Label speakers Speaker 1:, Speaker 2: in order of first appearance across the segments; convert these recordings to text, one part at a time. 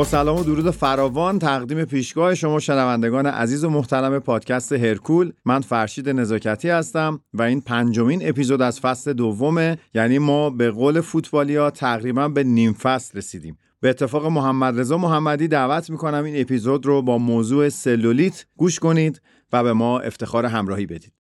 Speaker 1: با سلام و درود فراوان تقدیم پیشگاه شما شنوندگان عزیز و محترم پادکست هرکول. من فرشید نزاکتی هستم و این پنجمین اپیزود از فصل دومه. یعنی ما به قول فوتبالیا تقریبا به نیم فصل رسیدیم. به اتفاق محمد رضا محمدی دعوت می‌کنم این اپیزود رو با موضوع سلولیت گوش کنید و به ما افتخار همراهی بدید.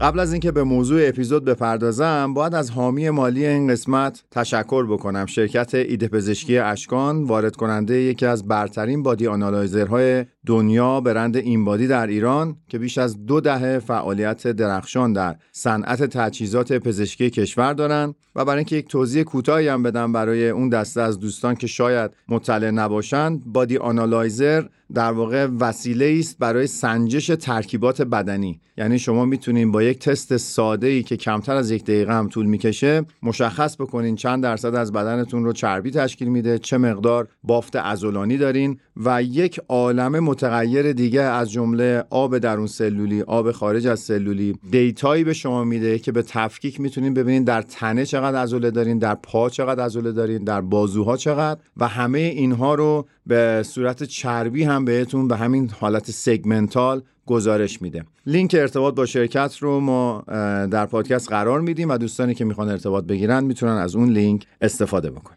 Speaker 1: قبل از اینکه به موضوع اپیزود بپردازم باید از حامی مالی این قسمت تشکر بکنم. شرکت ایده پزشکی اشکان وارد کننده یکی از برترین body analyzer های دنیا برند InBody در ایران که بیش از دو دهه فعالیت درخشان در صنعت تجهیزات پزشکی کشور دارند. و برای اینکه یک توضیح کوتاهی هم بدم برای اون دسته از دوستان که شاید مطلع نباشند body analyzer در واقع وسیله است برای سنجش ترکیبات بدنی. یعنی شما می‌تونید با یک تست ساده ای که کمتر از یک دقیقه هم طول می‌کشه مشخص بکنین چند درصد از بدنتون رو چربی تشکیل میده چه مقدار بافت عضلانی دارین و یک عالم متغیر دیگه از جمله آب درون سلولی آب خارج از سلولی. data یی به شما میده که به تفکیک می‌تونین ببینین در تنه چقدر عضله دارین در پا چقدر عضله دارین در بازوها چقدر. و همه اینها رو به صورت چربی هم بهتون به همین حالت segmental گزارش میده. لینک ارتباط با شرکت رو ما در پادکست قرار میدیم و دوستانی که می‌خوان ارتباط بگیرن می‌تونن از اون لینک استفاده بکنن.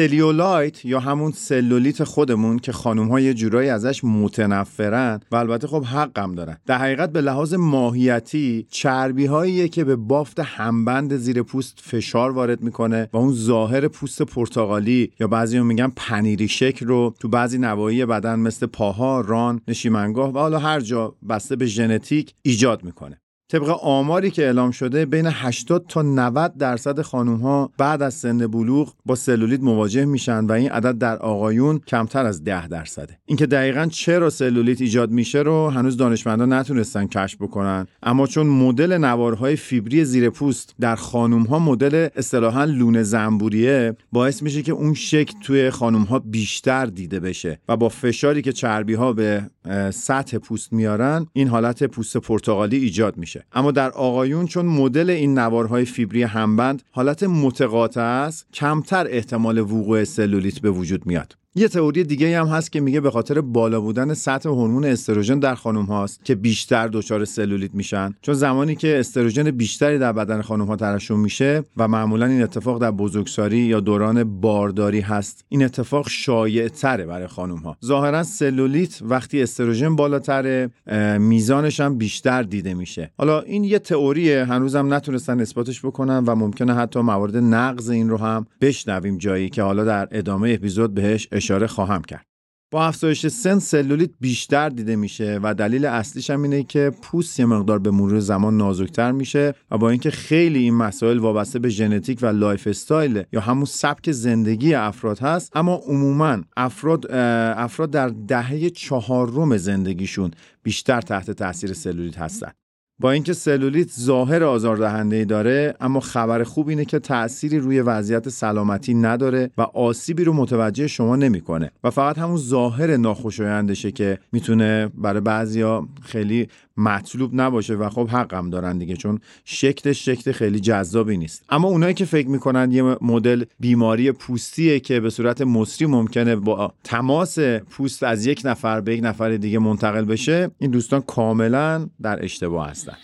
Speaker 1: cellulite یا همون سلولیت خودمون که خانم ها یه جورایی ازش متنفرن و البته خب حقم دارن. در حقیقت به لحاظ ماهیتی چربی هاییه که به بافت همبند زیر پوست فشار وارد می‌کنه و اون ظاهر پوست پرتغالی یا بعضی میگن پنیری شکل رو تو بعضی نواحی بدن مثل پاها، ران، نشیمنگاه و حالا هر جا بسته به ژنتیک ایجاد می‌کنه. طبق آماری که اعلام شده بین 80 تا 90 درصد خانم ها بعد از سن بلوغ با سلولیت مواجه میشن و این عدد در آقایون کمتر از 10 درصده. اینکه دقیقا چرا سلولیت ایجاد میشه رو هنوز دانشمندان نتونستن کشف بکنن. اما چون مدل نوارهای فیبری زیر پوست در خانم ها مدل اصطلاحا لونه زنبوریه باعث میشه که اون شکل توی خانم ها بیشتر دیده بشه و با فشاری که چربی ها به سطح پوست میارن این حالت پوست پرتغالی ایجاد میشه. اما در آقایون چون مدل این نوارهای فیبری همبند حالت متقاطع است کمتر احتمال وقوع سلولیت به وجود میاد. یه تئوری دیگه هم هست که میگه به خاطر بالا بودن سطح هورمون استروژن در خانم هاست که بیشتر دچار سلولیت میشن. چون زمانی که استروژن بیشتری در بدن خانم ها ترشح میشه و معمولا این اتفاق در بزرگسالی یا دوران بارداری هست این اتفاق شایع تره برای خانم ها. ظاهرا سلولیت وقتی استروژن بالاتره میزانش هم بیشتر دیده میشه. حالا این یه تئوریه هنوزم نتونستن اثباتش بکنن و ممکنه حتی موارد نقض این رو هم بشنویم جایی که حالا در ادامه اپیزود بهش اشاره خواهم کرد. با افزایش سن سلولیت بیشتر دیده میشه و دلیل اصلیش هم اینه که پوست یه مقدار به مرور زمان نازکتر میشه و با اینکه خیلی این مسائل وابسته به ژنتیک و lifestyle یا همون سبک زندگی افراد هست اما عموما افراد افراد در دهه چهارم زندگیشون بیشتر تحت تاثیر سلولیت هستن. با اینکه سلولیت ظاهر آزاردهنده ای داره اما خبر خوب اینه که تأثیری روی وضعیت سلامتی نداره و آسیبی رو متوجه شما نمی‌کنه. و فقط همون ظاهر ناخوشایندشه که می‌تونه برای بعضیا خیلی مطلوب نباشه و خب حقم دارن دیگه چون شکلش شکل خیلی جذابی نیست. اما اونایی که فکر می‌کنن یه مدل بیماری پوستیه که به صورت مصری ممکنه با تماس پوست از یک نفر به یک نفر دیگه منتقل بشه این دوستان کاملا در اشتباه هستن.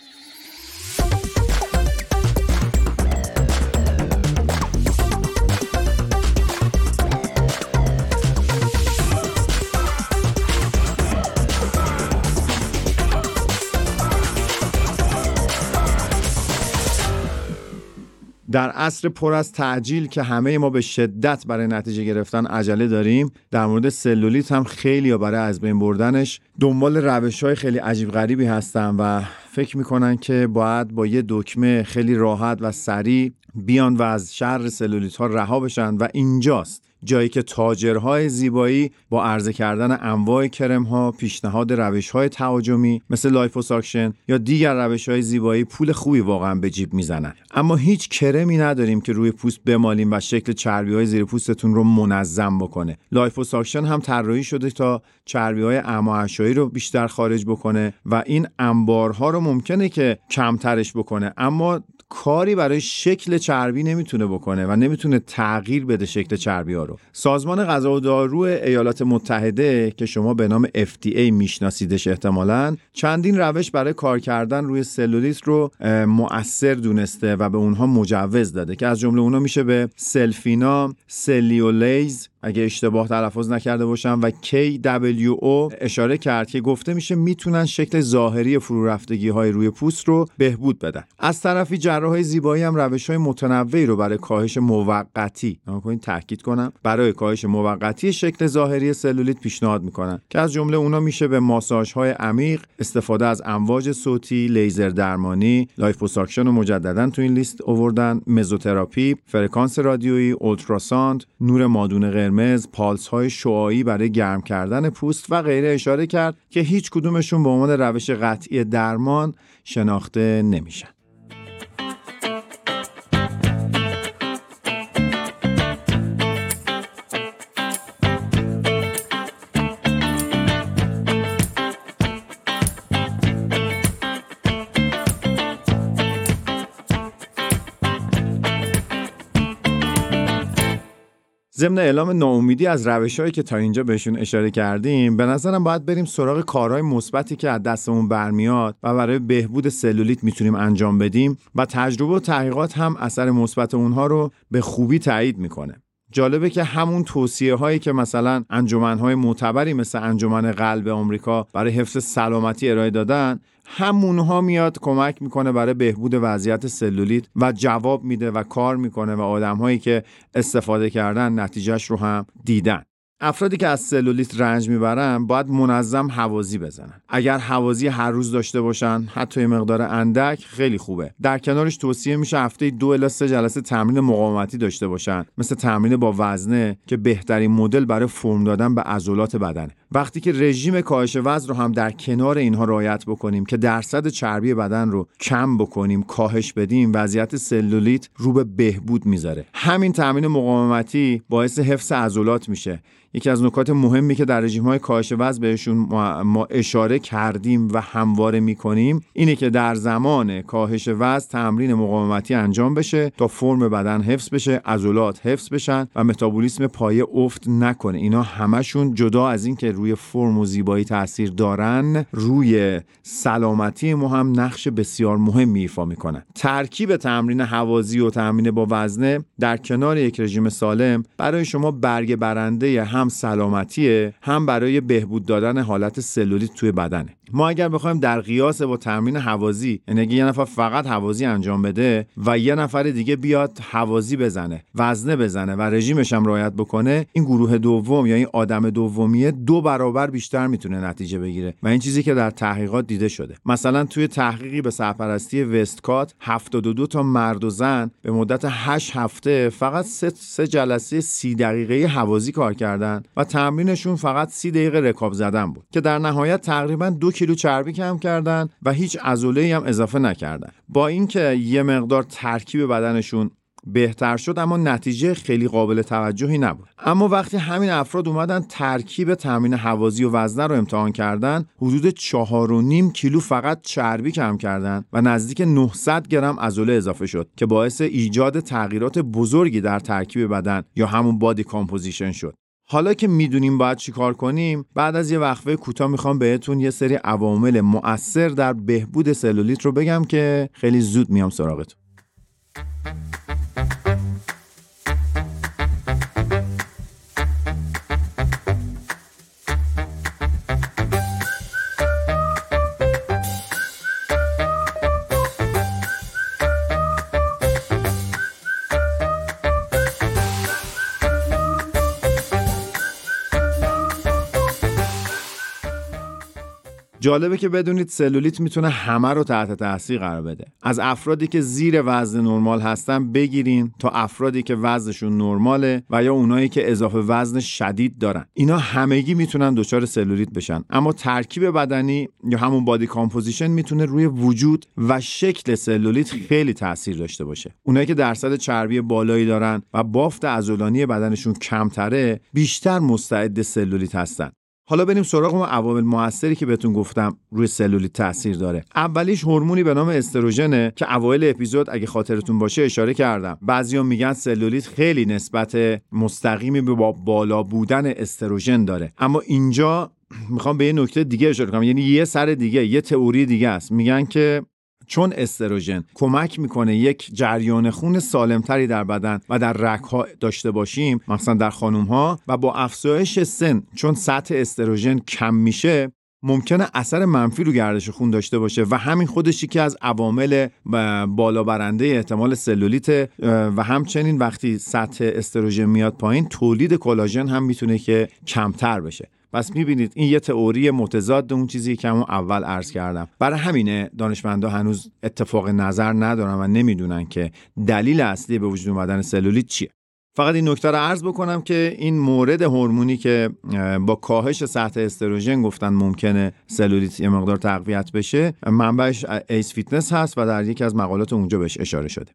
Speaker 1: در عصر پر از تعجیل که همه ما به شدت برای نتیجه گرفتن عجله داریم در مورد سلولیت هم خیلی یا برای از بین بردنش دنبال روش های خیلی عجیب غریبی هستن و فکر می‌کنن که باید با یه دکمه خیلی راحت و سریع بیان و از شر سلولیت ها رها بشن و اینجاست. جایی که تاجرهای زیبایی با عرضه کردن انواع کرم ها پیشنهاد روش های تهاجمی مثل liposuction یا دیگر روش های زیبایی پول خوبی واقعا به جیب می‌زنن. اما هیچ کرمی نداریم که روی پوست بمالیم و شکل چربی های زیر پوستتون رو منظم بکنه. liposuction هم طراحی شده تا چربی های رو بیشتر خارج بکنه و این انبارها رو ممکنه که کمترش بکنه. اما کاری برای شکل چربی نمی‌تونه بکنه و نمی‌تونه تغییر بده شکل چربی ها رو. سازمان غذا و دارو ایالات متحده که شما به نام FDA میشناسیدش احتمالا چندین روش برای کار کردن روی سلولیت رو مؤثر دونسته و به اونها مجوز داده که از جمله اونا میشه به سلفینا سلیولیز اگه اشتباه تلفظ نکرده باشم و KWO اشاره کرد که گفته میشه می‌تونن شکل ظاهری فرو رفتگی های روی پوست رو بهبود بدن. از طرفی جراح زیبایی هم روش های متنوعی رو برای کاهش موقتی کنید تاکید کنم برای کاهش موقتی شکل ظاهری سلولیت پیشنهاد می‌کنن که از جمله اونا میشه به ماساژ های عمیق استفاده از امواج صوتی لیزر درمانی liposuction رو مجددا تو این لیست آوردن مزوتراپی فرکانس رادیویی ultrasound نور مادون قرمز پالس های شعاعی برای گرم کردن پوست و غیره اشاره کرد که هیچ کدومشون به عنوان روش قطعی درمان شناخته نمیشن. ضمن اعلام ناامیدی از روشهایی که تا اینجا بهشون اشاره کردیم به نظرم باید بریم سراغ کارهای مثبتی که از دستمون برمیاد و برای بهبود سلولیت می‌تونیم انجام بدیم و تجربه و تحقیقات هم اثر مثبت اونها رو به خوبی تایید می‌کنه. جالبه که همون توصیه هایی که مثلا انجمن های معتبری مثل انجمن قلب آمریکا برای حفظ سلامتی ارائه دادن همونها میاد کمک می‌کنه برای بهبود وضعیت سلولیت و جواب میده و کار می‌کنه و آدم هایی که استفاده کردن نتیجهش رو هم دیدن. افرادی که از سلولیت رنج می‌برن باید منظم حوازی بزنن. اگر حوازی هر روز داشته باشن حتی مقدار اندک خیلی خوبه. در کنارش توصیه میشه هفته دو الا سه جلسه تمرین مقاومتی داشته باشن. مثل تمرین با وزنه که بهترین مدل برای فرم دادن به عضلات بدنه وقتی که رژیم کاهش وزن رو هم در کنار اینها رعایت بکنیم که درصد چربی بدن رو کم بکنیم کاهش بدیم وضعیت سلولیت رو به بهبود می‌ذاره. همین تمرین مقاومتی باعث حفظ عضلات میشه. یکی از نکات مهمی که در رژیم های کاهش وزن بهشون ما اشاره کردیم و همواره می‌کنیم اینه که در زمان کاهش وزن تمرین مقاومتی انجام بشه تا فرم بدن حفظ بشه عضلات حفظ بشن و متابولیسم پایه افت نکنه. اینا همشون جدا از اینکه روی فرم و زیبایی تاثیر دارن روی سلامتی ما هم نقش بسیار مهمی ایفا می‌کنن. ترکیب تمرین حوازی و تمرین با وزنه در کنار یک رژیم سالم برای شما برگ برنده هم سلامتیه هم برای بهبود دادن حالت سلولیت توی بدنه. ما اگر بخوایم در قیاس با تمرین حوازی یعنی یه نفر فقط حوازی انجام بده و یه نفر دیگه بیاد حوازی بزنه وزنه بزنه و رژیمش هم رعایت بکنه این گروه دوم یا این آدم دومیه دو برابر بیشتر می‌تونه نتیجه بگیره. و این چیزی که در تحقیقات دیده شده. مثلا توی تحقیقی به سرپرستی وستکات 72 تا مرد و زن به مدت 8 هفته فقط سه, جلسه 30 دقیقه حوازی کار کردن و تمرینشون فقط 30 دقیقه رکاب زدن بود که در نهایت تقریبا دو کیلو چربی کم کردن و هیچ عضله هم اضافه نکردن. با اینکه یه مقدار ترکیب بدنشون بهتر شد اما نتیجه خیلی قابل توجهی نبود. اما وقتی همین افراد اومدن ترکیب تمرین هوازی و وزنه رو امتحان کردن حدود چهار و نیم کیلو فقط چربی کم کردن و نزدیک 900 گرم عضله اضافه شد که باعث ایجاد تغییرات بزرگی در ترکیب بدن یا همون body composition شد. حالا که می‌دونیم باید چیکار کنیم بعد از یه وقفه کوتاه می‌خوام بهتون یه سری عوامل مؤثر در بهبود سلولیت رو بگم که خیلی زود میام سراغتون. جالبه که بدونید سلولیت می‌تونه همه رو تحت تاثیر قرار بده. از افرادی که زیر وزن نرمال هستن بگیرین تا افرادی که وزنشون نرماله و یا اونایی که اضافه وزن شدید دارن. اینا همگی می‌تونن دچار سلولیت بشن. اما ترکیب بدنی یا همون body composition می‌تونه روی وجود و شکل سلولیت خیلی تاثیر داشته باشه. اونایی که درصد چربی بالایی دارن و بافت عضلانی بدنشون کمتره بیشتر مستعد سلولیت هستن. حالا بریم سراغ اون عوامل موثری که بهتون گفتم روی سلولیت تاثیر داره. اولیش هورمونی به نام استروژنه که اوایل اپیزود اگه خاطرتون باشه اشاره کردم. بعضیا میگن سلولیت خیلی نسبت مستقیمی به با بالا بودن استروژن داره. اما اینجا می‌خوام به یه نکته دیگه اشاره کنم. یعنی یه سر دیگه یه تئوری دیگه است. میگن که چون استروژن کمک می‌کنه یک جریان خون سالمتری در بدن و در رگها داشته باشیم مثلا در خانم ها و با افزایش سن چون سطح استروژن کم میشه ممکنه اثر منفی رو گردش خون داشته باشه و همین خودش یکی از عوامل بالا برنده احتمال سلولیت و همچنین وقتی سطح استروژن میاد پایین تولید کلاژن هم می‌تونه که کمتر بشه. پس می‌بینید این یه تئوری متضاد اون چیزی که همون اول عرض کردم. برای همینه دانشمندا هنوز اتفاق نظر ندارن و نمی‌دونن که دلیل اصلی به وجود اومدن سلولیت چیه. فقط این نکته رو عرض بکنم که این مورد هورمونی که با کاهش سطح استروژن گفتن ممکنه سلولیت یه مقدار تقویت بشه منبعش ACE Fitness هست و در یکی از مقالات اونجا بهش اشاره شده.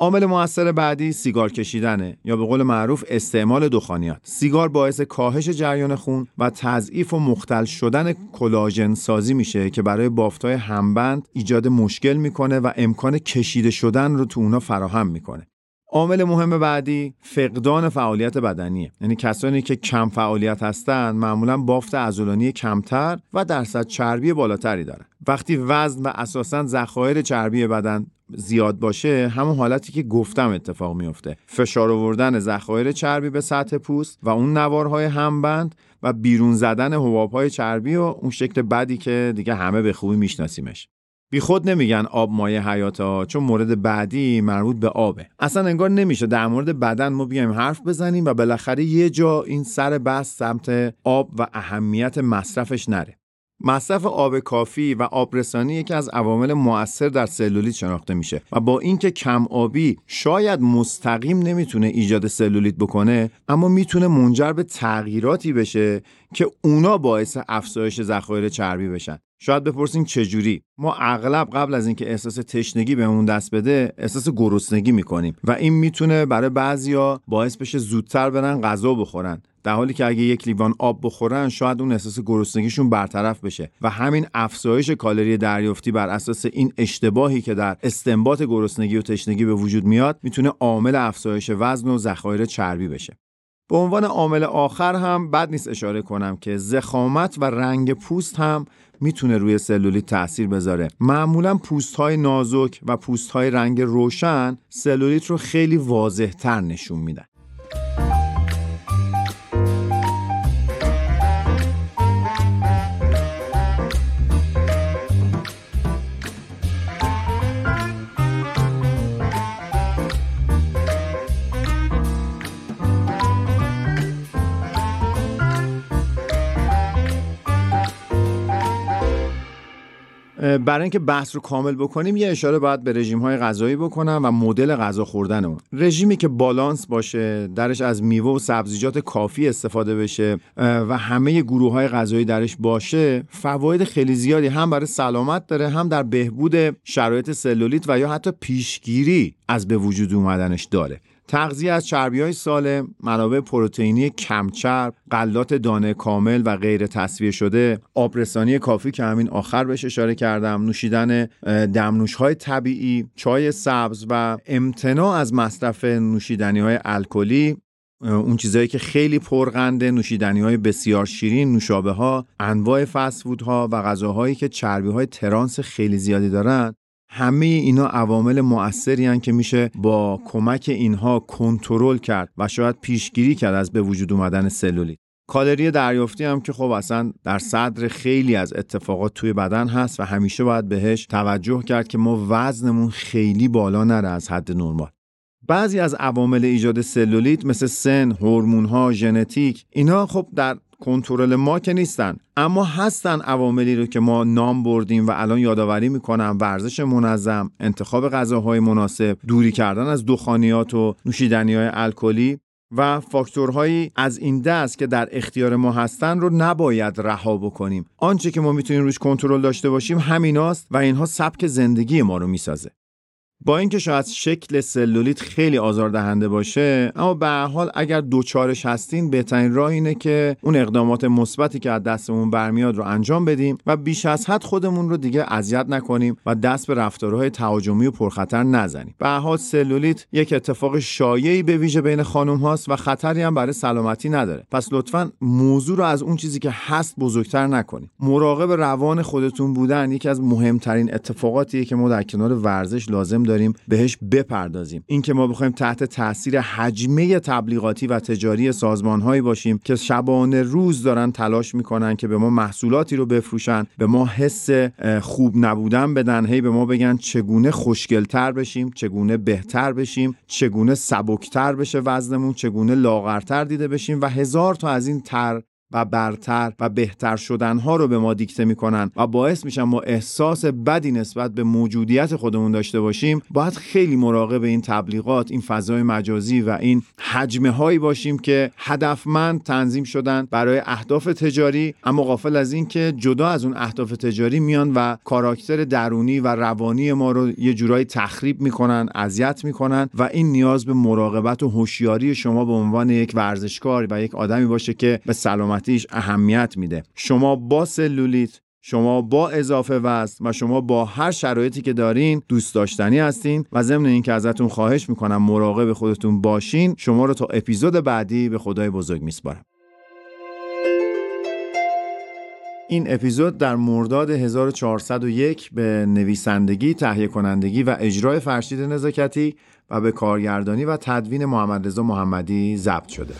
Speaker 1: عامل موثر بعدی سیگار کشیدنه یا به قول معروف استعمال دخانیات. سیگار باعث کاهش جریان خون و تضعیف و مختل شدن کلاژن سازی میشه که برای بافتای همبند ایجاد مشکل می‌کنه و امکان کشیده شدن رو تو اونا فراهم می‌کنه. عامل مهم بعدی فقدان فعالیت بدنیه. یعنی کسانی که کم فعالیت هستند معمولا بافت عضلانی کمتر و درصد چربی بالاتری دارن. وقتی وزن و اساسا ذخایر چربی بدن زیاد باشه همون حالتی که گفتم اتفاق میفته. فشار آوردن ذخایر چربی به سطح پوست و اون نوارهای همبند و بیرون زدن حبابهای چربی و اون شکل بدی که دیگه همه به خوبی میشناسیمش. بی خود نمیگن آب مایه حیات ها چون مورد بعدی مربوط به آبه. اصلا انگار نمیشه در مورد بدن ما بیایم حرف بزنیم و بالاخره یه جا این سر بحث سمت آب و اهمیت مصرفش نره. مصرف آب کافی و آبرسانی یکی از عوامل مؤثر در سلولیت شناخته میشه و با اینکه کم آبی شاید مستقیم نمی‌تونه ایجاد سلولیت بکنه اما می‌تونه منجر به تغییراتی بشه که اونا باعث افزایش ذخایر چربی بشن. شاید بپرسیم چجوری؟ ما اغلب قبل از اینکه احساس تشنگی بهمون دست بده احساس گرسنگی می‌کنیم و این می‌تونه برای بعضیا باعث بشه زودتر برن غذا بخورن. در حالی که اگه یک لیوان آب بخورن شاید اون احساس گرسنگیشون برطرف بشه و همین افزایش کالری دریافتی بر اساس این اشتباهی که در استنباط گرسنگی و تشنگی به وجود میاد می‌تونه عامل افزایش وزن و ذخایر چربی بشه. به عنوان عامل آخر هم بد نیست اشاره کنم که زخامت و رنگ پوست هم می‌تونه روی سلولیت تاثیر بذاره. معمولا پوست های نازک و پوست های رنگ روشن سلولیت رو خیلی واضح تر نشون میدن. برای اینکه بحث رو کامل بکنیم یه اشاره باید به رژیم های غذایی بکنم و مدل غذا خوردن اون. رژیمی که بالانس باشه درش از میوه و سبزیجات کافی استفاده بشه و همه گروه های غذایی درش باشه فواید خیلی زیادی هم برای سلامت داره هم در بهبود شرایط سلولیت و یا حتی پیشگیری از به وجود اومدنش داره. تغذیه از چربی های سالم، منابع پروتئینی کمچرب، غلات دانه کامل و غیر تصویه شده، آبرسانی کافی که همین آخر بهش اشاره کردم، نوشیدن دمنوش های طبیعی، چای سبز و امتناع از مصرف نوشیدنی های الکلی اون چیزهایی که خیلی پرقنده نوشیدنی های بسیار شیرین نوشابه ها انواع فسفود ها و غذاهایی که چربی های ترانس خیلی زیادی دارن. همه اینا عوامل مؤثری که میشه با کمک اینها کنترل کرد و شاید پیشگیری کرد از به وجود اومدن سلولیت کالری دریافتی هم که خب اصلا در صدر خیلی از اتفاقات توی بدن هست و همیشه باید بهش توجه کرد که ما وزنمون خیلی بالا نره از حد نرمال. بعضی از عوامل ایجاد سلولیت مثل سن، هورمون‌ها، ژنتیک اینا خب در کنترل ما که نیستن اما هستن عواملی رو که ما نام بردیم و الان یادآوری می‌کنم. ورزش منظم انتخاب غذاهای مناسب دوری کردن از دخانیات و نوشیدنی های الکلی و فاکتورهایی از این دست که در اختیار ما هستن رو نباید رها بکنیم. آنچه که ما می‌تونیم روش کنترل داشته باشیم همیناست و اینها سبک زندگی ما رو می‌سازه. با اینکه شاید شکل سلولیت خیلی آزاردهنده باشه اما به حال اگر دوچارش هستین بهترین راه اینه که اون اقدامات مثبتی که از دستمون برمیاد رو انجام بدیم و بیش از حد خودمون رو دیگه اذیت نکنیم و دست به رفتارهای تهاجمی و پرخطر نزنیم. به حال سلولیت یک اتفاق شایعی به ویژه بین خانم هاست و خطری هم برای سلامتی نداره. پس لطفا موضوع رو از اون چیزی که هست بزرگتر نکنیم. مراقب روان خودتون بودن یکی از مهمترین اتفاقاتیه که ما در کنار ورزش لازم داریم بهش بپردازیم. اینکه ما بخوایم تحت تاثیر حجمه تبلیغاتی و تجاری سازمانهایی باشیم که شبانه روز دارن تلاش می‌کنن که به ما محصولاتی رو بفروشن به ما حس خوب نبودن بدن. هی به ما بگن چگونه خوشگلتر بشیم چگونه بهتر بشیم چگونه سبکتر بشه وزنمون چگونه لاغرتر دیده بشیم و هزار تا از این تر و برتر و بهتر شدنها رو به ما دیکته می‌کنن و باعث میشن ما احساس بدی نسبت به موجودیت خودمون داشته باشیم. باید خیلی مراقب این تبلیغات این فضای مجازی و این حجمه هایی باشیم که هدفمند تنظیم شدن برای اهداف تجاری اما غافل از این که جدا از اون اهداف تجاری میان و کاراکتر درونی و روانی ما رو یه جورایی تخریب می‌کنن اذیت می‌کنن و این نیاز به مراقبت و هوشیاری شما به عنوان یک ورزشکار و یک آدمی باشه که به سلامت سلامتیش اهمیت میده شما با سلولیت شما با اضافه وزن و شما با هر شرایطی که دارین دوست داشتنی هستین و ضمن اینکه ازتون خواهش می‌کنم مراقب خودتون باشین شما رو تا اپیزود بعدی به خدای بزرگ میسپارم این اپیزود در مرداد 1401 به نویسندگی، تهیه کنندگی و اجرای فرشید نزاکتی و به کارگردانی و تدوین محمد رضا محمدی ضبط شده.